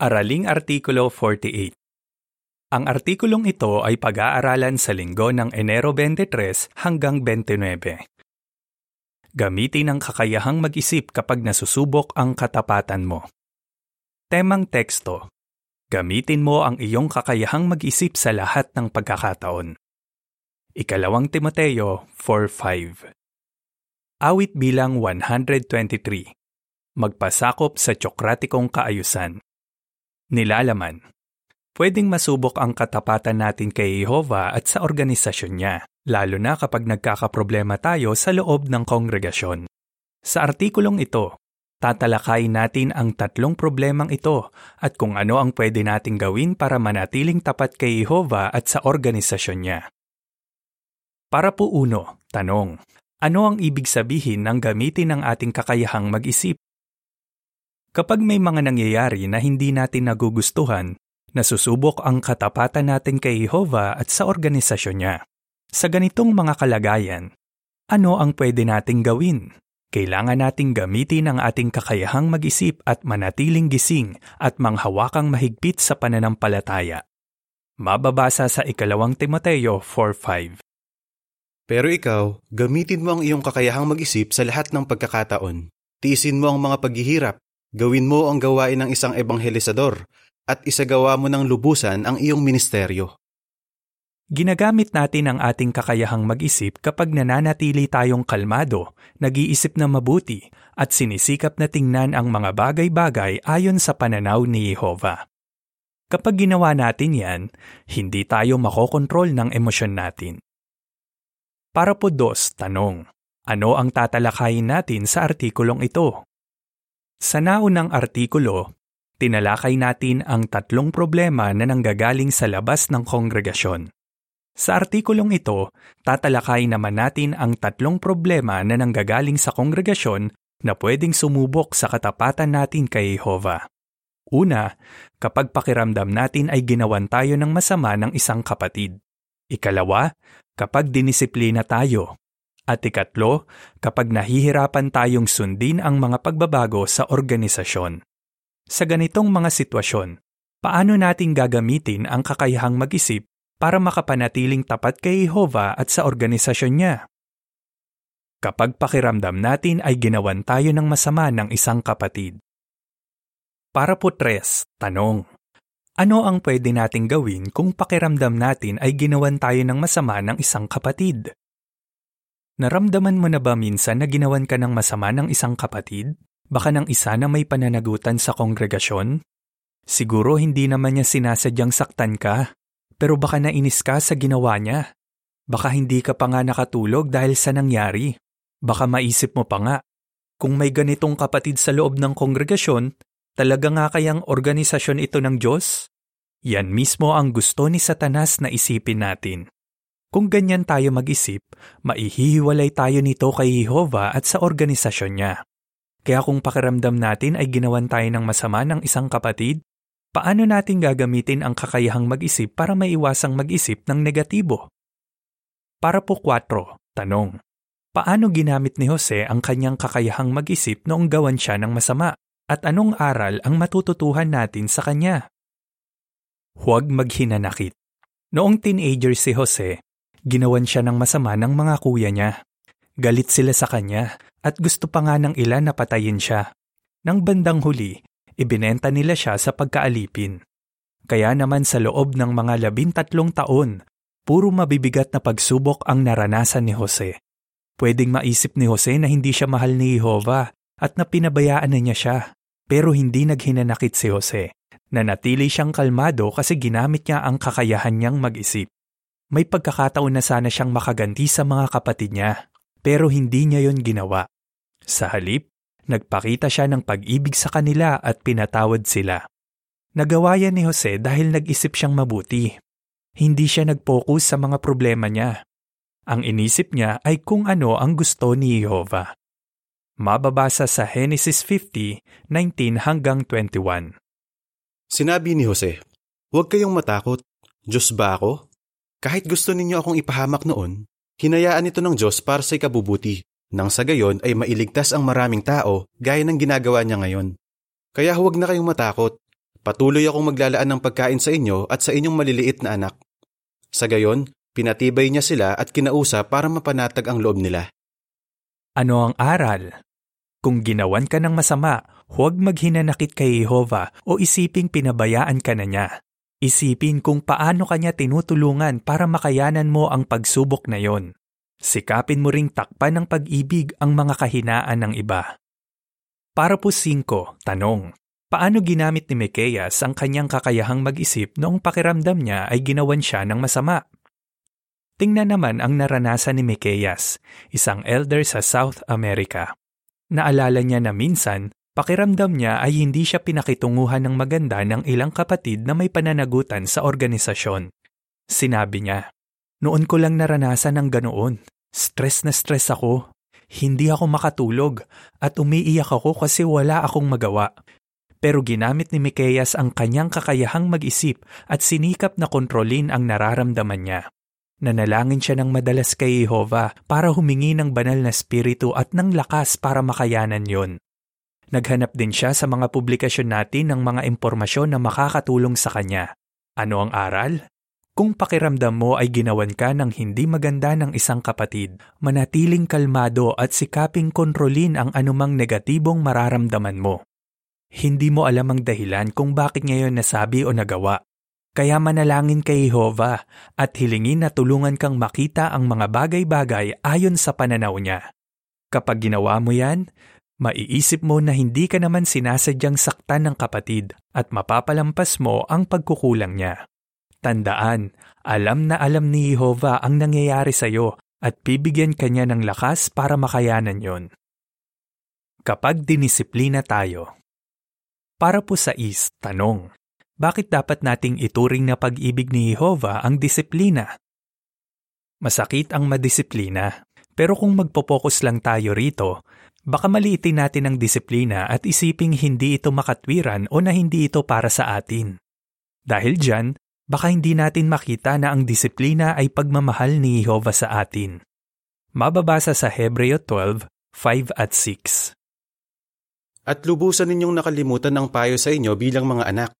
Araling Artikulo 48 Ang artikulong ito ay pag-aaralan sa linggo ng Enero 23 hanggang 29. Gamitin ang kakayahang mag-isip kapag nasusubok ang katapatan mo. Temang teksto Gamitin mo ang iyong kakayahang mag-isip sa lahat ng pagkakataon. Ikalawang Timoteo 4.5 Awit bilang 123 Magpasakop sa tsokratikong kaayusan. Nilalaman. Pwedeng masubok ang katapatan natin kay Jehova at sa organisasyon niya, lalo na kapag nagkakaproblema tayo sa loob ng kongregasyon. Sa artikulong ito, tatalakayin natin ang tatlong problemang ito at kung ano ang pwede nating gawin para manatiling tapat kay Jehova at sa organisasyon niya. Para po uno, tanong, ano ang ibig sabihin ng gamitin ng ating kakayahang mag-isip? Kapag may mga nangyayari na hindi natin nagugustuhan, nasusubok ang katapatan natin kay Jehova at sa organisasyon niya. Sa ganitong mga kalagayan, ano ang pwede nating gawin? Kailangan nating gamitin ang ating kakayahang mag-isip at manatiling gising at manghawakang mahigpit sa pananampalataya. Mababasa sa ikalawang Timoteo 4.5 Pero ikaw, gamitin mo ang iyong kakayahang mag-isip sa lahat ng pagkakataon. Tiisin mo ang mga paghihirap Gawin mo ang gawain ng isang ebanghelisador at isagawa mo ng lubusan ang iyong ministeryo. Ginagamit natin ang ating kakayahang mag-isip kapag nananatili tayong kalmado, nag-iisip na mabuti, at sinisikap na tingnan ang mga bagay-bagay ayon sa pananaw ni Jehova. Kapag ginawa natin yan, hindi tayo makokontrol ng emosyon natin. Para po dos, tanong, ano ang tatalakayin natin sa artikulong ito? Sa naunang artikulo, tinalakay natin ang tatlong problema na nanggagaling sa labas ng kongregasyon. Sa artikulong ito, tatalakay naman natin ang tatlong problema na nanggagaling sa kongregasyon na pwedeng sumubok sa katapatan natin kay Jehova. Una, kapag pakiramdam natin ay ginawan tayo ng masama ng isang kapatid. Ikalawa, kapag dinisiplina tayo. At ikatlo, kapag nahihirapan tayong sundin ang mga pagbabago sa organisasyon. Sa ganitong mga sitwasyon, paano natin gagamitin ang kakayahang mag-isip para makapanatiling tapat kay Jehova at sa organisasyon niya? Kapag pakiramdam natin ay ginawan tayo ng masama ng isang kapatid. Para po tres, tanong. Ano ang pwede nating gawin kung pakiramdam natin ay ginawan tayo ng masama ng isang kapatid? Naramdaman mo na ba minsan na ginawan ka ng masama ng isang kapatid? Baka ng isa na may pananagutan sa kongregasyon? Siguro hindi naman niya sinasadyang saktan ka, pero baka nainis ka sa ginawa niya. Baka hindi ka pa nga nakatulog dahil sa nangyari. Baka maisip mo pa nga, kung may ganitong kapatid sa loob ng kongregasyon, talaga nga kayang organisasyon ito ng Diyos? Yan mismo ang gusto ni Satanas na isipin natin. Kung ganyan tayo mag-isip, maihihiwalay tayo nito kay Jehova at sa organisasyon niya. Kaya kung pakiramdam natin ay ginawan tayo ng masama ng isang kapatid, paano natin gagamitin ang kakayahang mag-isip para maiwasang mag-isip ng negatibo? Para po 4, tanong. Paano ginamit ni Jose ang kanyang kakayahang mag-isip noong gawan siya ng masama? At anong aral ang matututuhan natin sa kanya? Huwag maghinanakit. Noong teenager si Jose, Ginawan siya ng masama ng mga kuya niya. Galit sila sa kanya at gusto pa nga ng ilan na patayin siya. Nang bandang huli, ibinenta nila siya sa pagkaalipin. Kaya naman sa loob ng mga labintatlong taon, puro mabibigat na pagsubok ang naranasan ni Jose. Pwedeng maisip ni Jose na hindi siya mahal ni Jehova at na pinabayaan na niya siya. Pero hindi naghinanakit si Jose. Nanatili siyang kalmado kasi ginamit niya ang kakayahan niyang mag-isip. May pagkakataon na sana siyang makaganti sa mga kapatid niya, pero hindi niya yon ginawa. Sa halip, nagpakita siya ng pag-ibig sa kanila at pinatawad sila. Nagawa yan ni Jose dahil nag-isip siyang mabuti. Hindi siya nag-focus sa mga problema niya. Ang inisip niya ay kung ano ang gusto ni Jehovah. Mababasa sa Genesis 50:19 hanggang 21. Sinabi ni Jose, Huwag kayong matakot. Diyos ba ako? Kahit gusto ninyo akong ipahamak noon, hinayaan ito ng Diyos para sa ikabubuti, nang sa gayon ay mailigtas ang maraming tao gaya ng ginagawa niya ngayon. Kaya huwag na kayong matakot. Patuloy akong maglalaan ng pagkain sa inyo at sa inyong maliliit na anak. Sa gayon, pinatibay niya sila at kinausap para mapanatag ang loob nila. Ano ang aral? Kung ginawan ka ng masama, huwag maghinanakit kay Jehova o isiping pinabayaan ka na niya. Isipin kung paano kanya tinutulungan para makayanan mo ang pagsubok na yon. Sikapin mo ring takpan ng pag-ibig ang mga kahinaan ng iba. Para po 5, tanong. Paano ginamit ni Mikeas ang kanyang kakayahang mag-isip noong pakiramdam niya ay ginawan siya ng masama? Tingnan naman ang naranasan ni Mikeas, isang elder sa South America. Naalala niya na minsan, Pakiramdam niya ay hindi siya pinakitunguhan ng maganda ng ilang kapatid na may pananagutan sa organisasyon. Sinabi niya, Noon ko lang naranasan ang ganoon. Stress na stress ako. Hindi ako makatulog at umiiyak ako kasi wala akong magawa. Pero ginamit ni Mikeas ang kanyang kakayahang mag-isip at sinikap na kontrolin ang nararamdaman niya. Nanalangin siya ng madalas kay Jehova para humingi ng banal na spiritu at ng lakas para makayanan yon. Naghanap din siya sa mga publikasyon natin ng mga impormasyon na makakatulong sa kanya. Ano ang aral? Kung pakiramdam mo ay ginawan ka ng hindi maganda ng isang kapatid, manatiling kalmado at sikaping kontrolin ang anumang negatibong mararamdaman mo. Hindi mo alam ang dahilan kung bakit ngayon nasabi o nagawa. Kaya manalangin kay Jehova at hilingin na tulungan kang makita ang mga bagay-bagay ayon sa pananaw niya. Kapag ginawa mo yan, Maiisip mo na hindi ka naman sinasadyang saktan ng kapatid at mapapalampas mo ang pagkukulang niya. Tandaan, alam na alam ni Jehova ang nangyayari sa iyo at bibigyan kanya ng lakas para makayanan yon. Kapag dinisiplina tayo. Para po sa is, tanong, bakit dapat nating ituring na pag-ibig ni Jehova ang disiplina? Masakit ang madisiplina, pero kung magpo-focus lang tayo rito, Baka maliitin natin ang disiplina at isiping hindi ito makatwiran o na hindi ito para sa atin. Dahil dyan, baka hindi natin makita na ang disiplina ay pagmamahal ni Jehovah sa atin. Mababasa sa Hebreo 12, 5 at 6. At lubusan ninyong nakalimutan ang payo sa inyo bilang mga anak.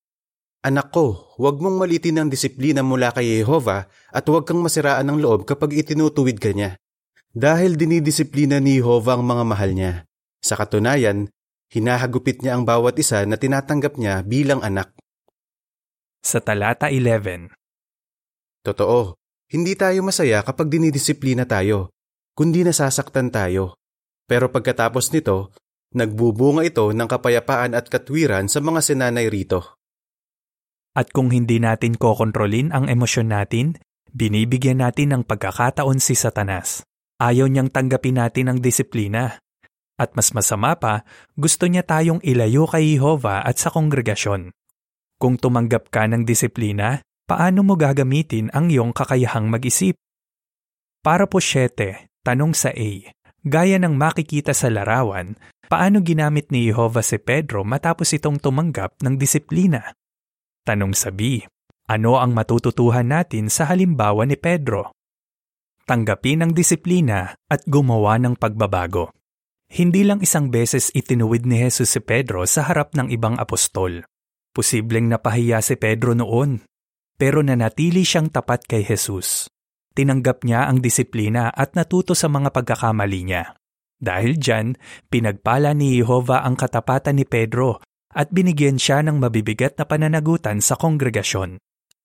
Anak ko, huwag mong malitin ang disiplina mula kay Jehovah at huwag kang masiraan ng loob kapag itinutuwid ka niya. Dahil dinidisiplina ni Jehovah ang mga mahal niya. Sa katunayan, hinahagupit niya ang bawat isa na tinatanggap niya bilang anak. Sa talata 11 Totoo, hindi tayo masaya kapag dinidisiplina tayo, kundi nasasaktan tayo. Pero pagkatapos nito, nagbubunga ito ng kapayapaan at katwiran sa mga sinanay rito. At kung hindi natin kokontrolin ang emosyon natin, binibigyan natin ng pagkakataon si Satanas. Ayaw niyang tanggapin natin ang disiplina. At mas masama pa, gusto niya tayong ilayo kay Jehovah at sa kongregasyon. Kung tumanggap ka ng disiplina, paano mo gagamitin ang iyong kakayahang mag-isip? Para po 7, tanong sa A. Gaya ng makikita sa larawan, paano ginamit ni Jehovah si Pedro matapos itong tumanggap ng disiplina? Tanong sa B. Ano ang matututuhan natin sa halimbawa ni Pedro? Tanggapin ang disiplina at gumawa ng pagbabago. Hindi lang isang beses itinuwid ni Jesus si Pedro sa harap ng ibang apostol. Posibleng napahiya si Pedro noon, pero nanatili siyang tapat kay Jesus. Tinanggap niya ang disiplina at natuto sa mga pagkakamali niya. Dahil dyan, pinagpala ni Jehova ang katapatan ni Pedro at binigyan siya ng mabibigat na pananagutan sa kongregasyon.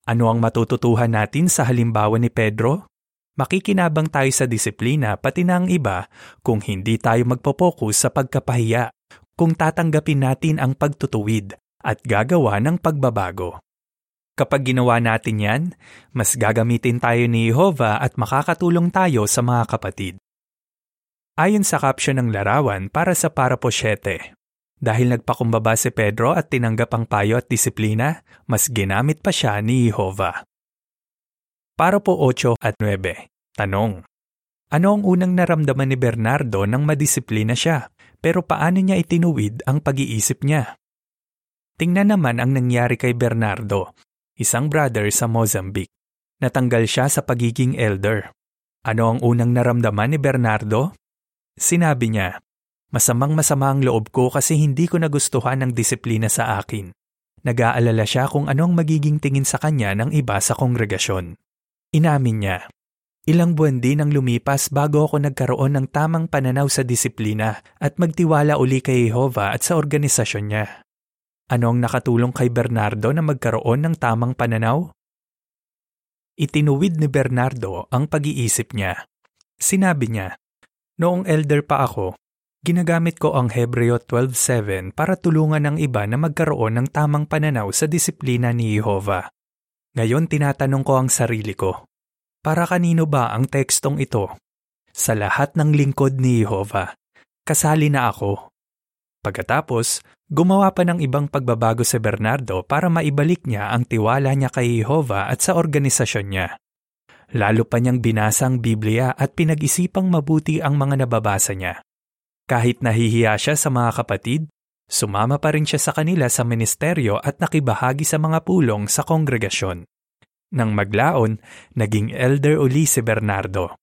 Ano ang matututuhan natin sa halimbawa ni Pedro? Makikinabang tayo sa disiplina pati na ang iba kung hindi tayo magpopokus sa pagkapahiya, kung tatanggapin natin ang pagtutuwid at gagawa ng pagbabago. Kapag ginawa natin yan, mas gagamitin tayo ni Jehovah at makakatulong tayo sa mga kapatid. Ayon sa caption ng larawan para sa Parapo 7, dahil nagpakumbaba si Pedro at tinanggap ang payo at disiplina, mas ginamit pa siya ni Jehovah. Para po 8 at 9. Tanong. Ano ang unang naramdaman ni Bernardo nang madisiplina siya, pero paano niya itinuwid ang pag-iisip niya? Tingnan naman ang nangyari kay Bernardo, isang brother sa Mozambique. Natanggal siya sa pagiging elder. Ano ang unang naramdaman ni Bernardo? Sinabi niya, Masamang masama ang loob ko kasi hindi ko nagustuhan ang disiplina sa akin. Nag-aalala siya kung anong magiging tingin sa kanya ng iba sa kongregasyon. Inamin niya, Ilang buwan din ang lumipas bago ako nagkaroon ng tamang pananaw sa disiplina at magtiwala uli kay Jehovah at sa organisasyon niya. Ano ang nakatulong kay Bernardo na magkaroon ng tamang pananaw? Itinuwid ni Bernardo ang pag-iisip niya. Sinabi niya, Noong elder pa ako, ginagamit ko ang Hebreo 12.7 para tulungan ng iba na magkaroon ng tamang pananaw sa disiplina ni Jehovah. Ngayon tinatanong ko ang sarili ko, para kanino ba ang tekstong ito? Sa lahat ng lingkod ni Jehovah. Kasali na ako. Pagkatapos, gumawa pa ng ibang pagbabago si Bernardo para maibalik niya ang tiwala niya kay Jehovah at sa organisasyon niya. Lalo pa niyang binasa ang Biblia at pinag-isipang mabuti ang mga nababasa niya. Kahit nahihiya siya sa mga kapatid, sumama pa rin siya sa kanila sa ministeryo at nakibahagi sa mga pulong sa kongregasyon. Nang maglaon, naging elder uli si Bernardo.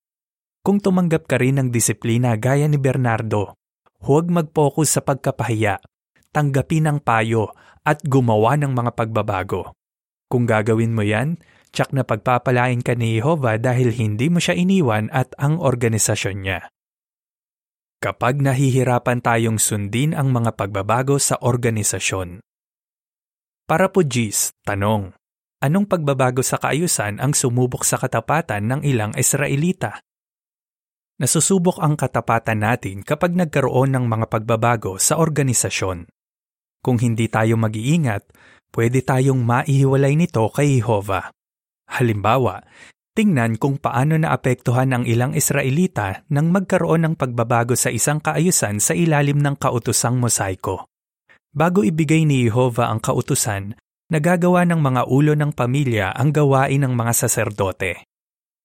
Kung tumanggap ka rin ng disiplina gaya ni Bernardo, huwag mag-focus sa pagkapahiya, tanggapin ang payo at gumawa ng mga pagbabago. Kung gagawin mo yan, tsak na pagpapalain ka ni Jehovah dahil hindi mo siya iniwan at ang organisasyon niya. Kapag nahihirapan tayong sundin ang mga pagbabago sa organisasyon. Para po Gis, tanong. Anong pagbabago sa kaayusan ang sumubok sa katapatan ng ilang Israelita? Nasusubok ang katapatan natin kapag nagkaroon ng mga pagbabago sa organisasyon. Kung hindi tayo mag-iingat, pwede tayong maihiwalay nito kay Jehovah. Halimbawa, tingnan kung paano naapektuhan ang ilang Israelita nang magkaroon ng pagbabago sa isang kaayusan sa ilalim ng kautosang mosaiko. Bago ibigay ni Jehovah ang kautusan, nagagawa ng mga ulo ng pamilya ang gawain ng mga saserdote.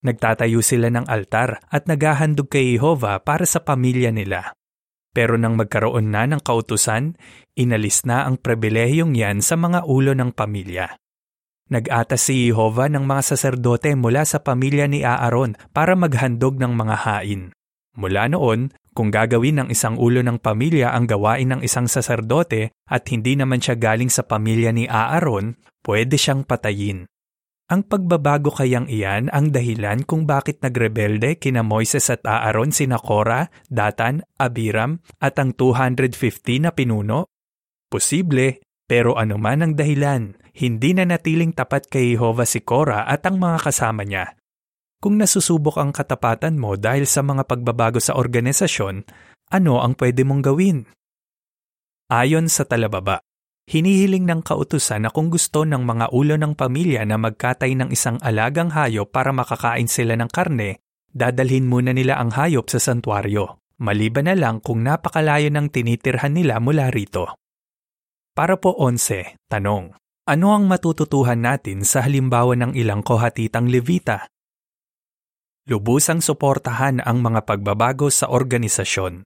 Nagtatayo sila ng altar at naghahandog kay Jehovah para sa pamilya nila. Pero nang magkaroon na ng kautusan, inalis na ang pribilehiyong yan sa mga ulo ng pamilya. Nag-atas si Jehovah ng mga saserdote mula sa pamilya ni Aaron para maghandog ng mga hain. Mula noon, kung gagawin ng isang ulo ng pamilya ang gawain ng isang saserdote at hindi naman siya galing sa pamilya ni Aaron, pwede siyang patayin. Ang pagbabago kayang iyan ang dahilan kung bakit nagrebelde kina Moises at Aaron sina Cora, Datan, Abiram at ang 250 na pinuno? Posible, pero anuman ang dahilan, hindi na natiling tapat kay Jehovah si Cora at ang mga kasama niya. Kung nasusubok ang katapatan mo dahil sa mga pagbabago sa organisasyon, ano ang pwede mong gawin? Ayon sa talababa, hinihiling ng kautusan na kung gusto ng mga ulo ng pamilya na magkatay ng isang alagang hayop para makakain sila ng karne, dadalhin muna nila ang hayop sa santuaryo, maliban na lang kung napakalayo ng tinitirhan nila mula rito. Para po 11, tanong. Ano ang matututuhan natin sa halimbawa ng ilang kohatitang levita lubusang suportahan ang mga pagbabago sa organisasyon.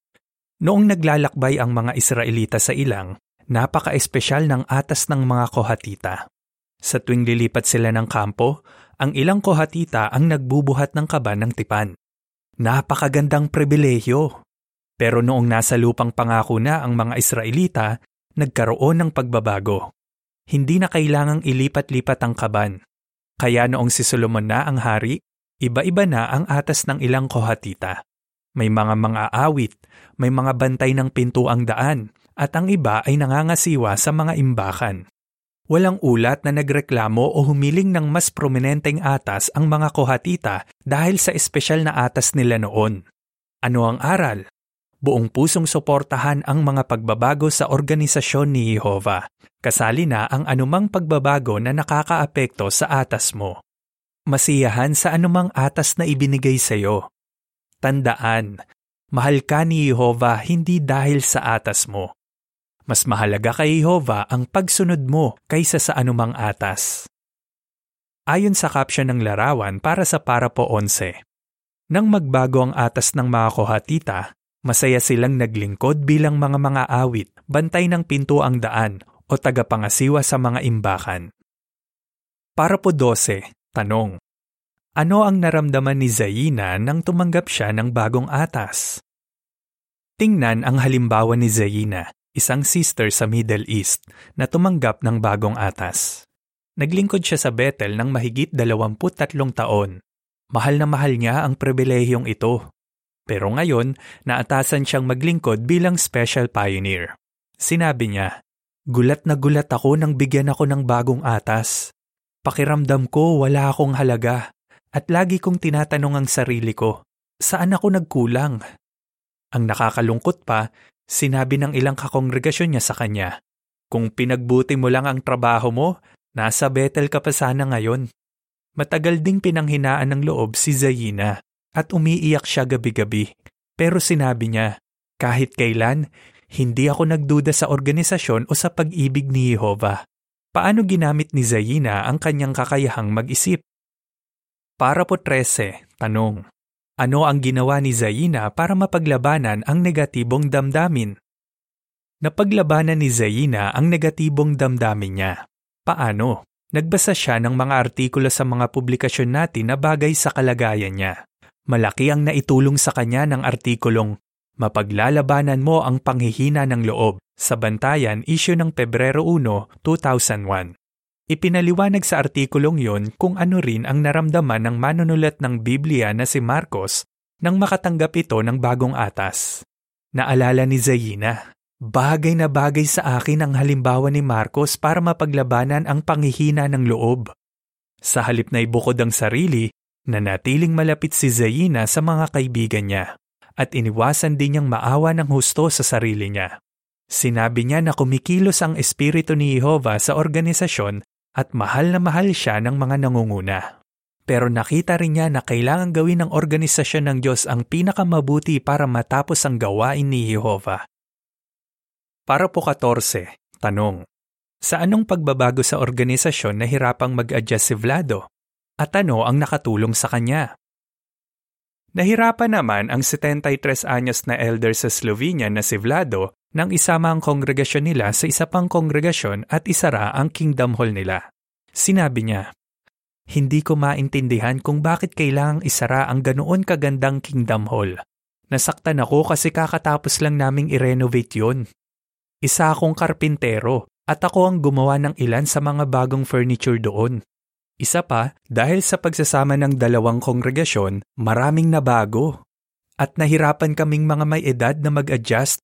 Noong naglalakbay ang mga Israelita sa ilang, napaka-espesyal ng atas ng mga kohatita. Sa tuwing lilipat sila ng kampo, ang ilang kohatita ang nagbubuhat ng kaba ng tipan. Napakagandang pribilehyo. Pero noong nasa lupang pangako na ang mga Israelita, nagkaroon ng pagbabago. Hindi na kailangang ilipat-lipat ang kaban. Kaya noong si Solomon na ang hari, Iba-iba na ang atas ng ilang kohatita. May mga mga awit, may mga bantay ng pintuang daan, at ang iba ay nangangasiwa sa mga imbakan. Walang ulat na nagreklamo o humiling ng mas prominenteng atas ang mga kohatita dahil sa espesyal na atas nila noon. Ano ang aral? Buong pusong suportahan ang mga pagbabago sa organisasyon ni Jehovah. Kasali na ang anumang pagbabago na nakakaapekto sa atas mo masiyahan sa anumang atas na ibinigay sa iyo. Tandaan, mahal ka ni Jehovah hindi dahil sa atas mo. Mas mahalaga kay Jehovah ang pagsunod mo kaysa sa anumang atas. Ayon sa caption ng larawan para sa para po 11, nang magbago ang atas ng mga kohatita, masaya silang naglingkod bilang mga mga awit, bantay ng pinto ang daan o tagapangasiwa sa mga imbakan. Para po 12, Tanong. Ano ang naramdaman ni Zaina nang tumanggap siya ng bagong atas? Tingnan ang halimbawa ni Zaina. isang sister sa Middle East na tumanggap ng bagong atas. Naglingkod siya sa Bethel ng mahigit 23 taon. Mahal na mahal niya ang pribilehiyong ito. Pero ngayon, naatasan siyang maglingkod bilang special pioneer. Sinabi niya, Gulat na gulat ako nang bigyan ako ng bagong atas. Pakiramdam ko wala akong halaga at lagi kong tinatanong ang sarili ko, saan ako nagkulang? Ang nakakalungkot pa, sinabi ng ilang kakongregasyon niya sa kanya, kung pinagbuti mo lang ang trabaho mo, nasa Bethel ka pa sana ngayon. Matagal ding pinanghinaan ng loob si Zayina at umiiyak siya gabi-gabi. Pero sinabi niya, kahit kailan, hindi ako nagduda sa organisasyon o sa pag-ibig ni Jehovah. Paano ginamit ni Zayina ang kanyang kakayahang mag-isip? Para po 13, tanong. Ano ang ginawa ni Zayina para mapaglabanan ang negatibong damdamin? Napaglabanan ni Zayina ang negatibong damdamin niya. Paano? Nagbasa siya ng mga artikulo sa mga publikasyon natin na bagay sa kalagayan niya. Malaki ang naitulong sa kanya ng artikulong Mapaglalabanan mo ang panghihina ng loob sa Bantayan issue ng Pebrero 1, 2001. Ipinaliwanag sa artikulong yon kung ano rin ang naramdaman ng manunulat ng Biblia na si Marcos nang makatanggap ito ng bagong atas. Naalala ni Zayina, bagay na bagay sa akin ang halimbawa ni Marcos para mapaglabanan ang panghihina ng loob. Sa halip na ibukod ang sarili, nanatiling malapit si Zayina sa mga kaibigan niya at iniwasan din niyang maawa ng husto sa sarili niya. Sinabi niya na kumikilos ang espiritu ni Jehovah sa organisasyon at mahal na mahal siya ng mga nangunguna. Pero nakita rin niya na kailangan gawin ng organisasyon ng Diyos ang pinakamabuti para matapos ang gawain ni Jehovah. Para po 14, tanong. Sa anong pagbabago sa organisasyon nahirapang mag-adjust si Vlado? At ano ang nakatulong sa kanya? Nahirapan naman ang 73 anyos na elder sa Slovenia na si Vlado nang isama ang kongregasyon nila sa isa pang kongregasyon at isara ang Kingdom Hall nila. Sinabi niya, Hindi ko maintindihan kung bakit kailangang isara ang ganoon kagandang Kingdom Hall. Nasaktan ako kasi kakatapos lang naming i-renovate yun. Isa akong karpintero at ako ang gumawa ng ilan sa mga bagong furniture doon. Isa pa, dahil sa pagsasama ng dalawang kongregasyon, maraming nabago. At nahirapan kaming mga may edad na mag-adjust.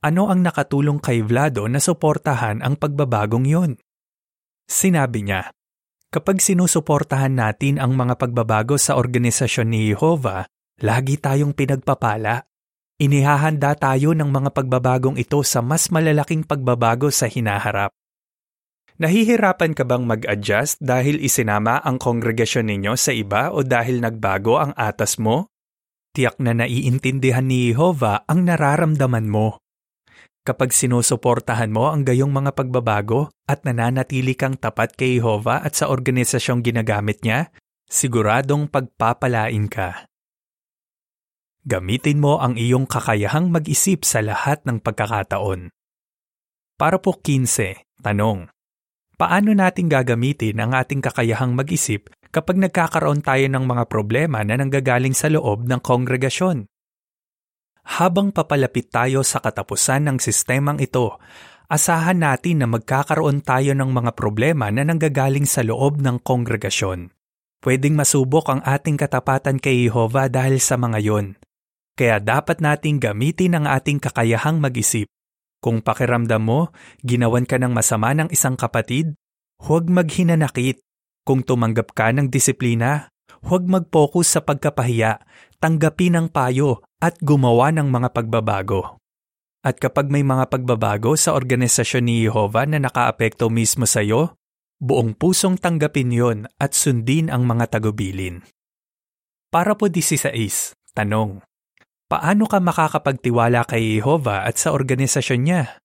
Ano ang nakatulong kay Vlado na suportahan ang pagbabagong yun? Sinabi niya, Kapag sinusuportahan natin ang mga pagbabago sa organisasyon ni Jehovah, lagi tayong pinagpapala. Inihahanda tayo ng mga pagbabagong ito sa mas malalaking pagbabago sa hinaharap. Nahihirapan ka bang mag-adjust dahil isinama ang kongregasyon ninyo sa iba o dahil nagbago ang atas mo? Tiyak na naiintindihan ni Jehovah ang nararamdaman mo. Kapag sinusuportahan mo ang gayong mga pagbabago at nananatili kang tapat kay Jehovah at sa organisasyong ginagamit niya, siguradong pagpapalain ka. Gamitin mo ang iyong kakayahang mag-isip sa lahat ng pagkakataon. Para po 15, tanong. Paano natin gagamitin ang ating kakayahang mag-isip kapag nagkakaroon tayo ng mga problema na nanggagaling sa loob ng kongregasyon? Habang papalapit tayo sa katapusan ng sistemang ito, asahan natin na magkakaroon tayo ng mga problema na nanggagaling sa loob ng kongregasyon. Pwedeng masubok ang ating katapatan kay Jehovah dahil sa mga yon. Kaya dapat nating gamitin ang ating kakayahang mag-isip kung pakiramdam mo, ginawan ka ng masama ng isang kapatid, huwag maghinanakit. Kung tumanggap ka ng disiplina, huwag mag-focus sa pagkapahiya, tanggapin ang payo at gumawa ng mga pagbabago. At kapag may mga pagbabago sa organisasyon ni Jehovah na nakaapekto mismo sa iyo, buong pusong tanggapin yon at sundin ang mga tagubilin. Para po 16, tanong. Paano ka makakapagtiwala kay Jehovah at sa organisasyon niya?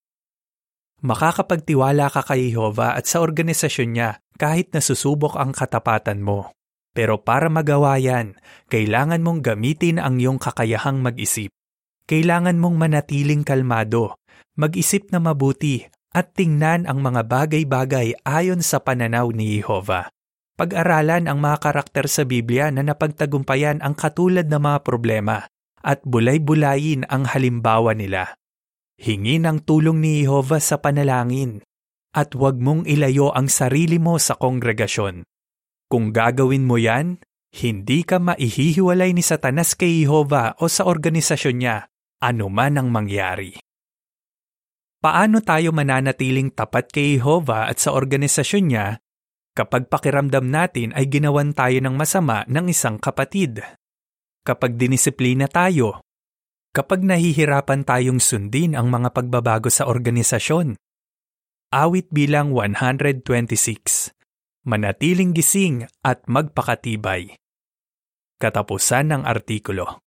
Makakapagtiwala ka kay Jehovah at sa organisasyon niya kahit nasusubok ang katapatan mo. Pero para magawa yan, kailangan mong gamitin ang iyong kakayahang mag-isip. Kailangan mong manatiling kalmado, mag-isip na mabuti at tingnan ang mga bagay-bagay ayon sa pananaw ni Jehovah. Pag-aralan ang mga karakter sa Biblia na napagtagumpayan ang katulad ng mga problema at bulay-bulayin ang halimbawa nila. Hingi ng tulong ni Jehovah sa panalangin at huwag mong ilayo ang sarili mo sa kongregasyon. Kung gagawin mo yan, hindi ka maihihiwalay ni Satanas kay Jehovah o sa organisasyon niya, anuman ang mangyari. Paano tayo mananatiling tapat kay Jehovah at sa organisasyon niya kapag pakiramdam natin ay ginawan tayo ng masama ng isang kapatid? Kapag dinisiplina tayo, kapag nahihirapan tayong sundin ang mga pagbabago sa organisasyon. Awit bilang 126. Manatiling gising at magpakatibay. Katapusan ng artikulo.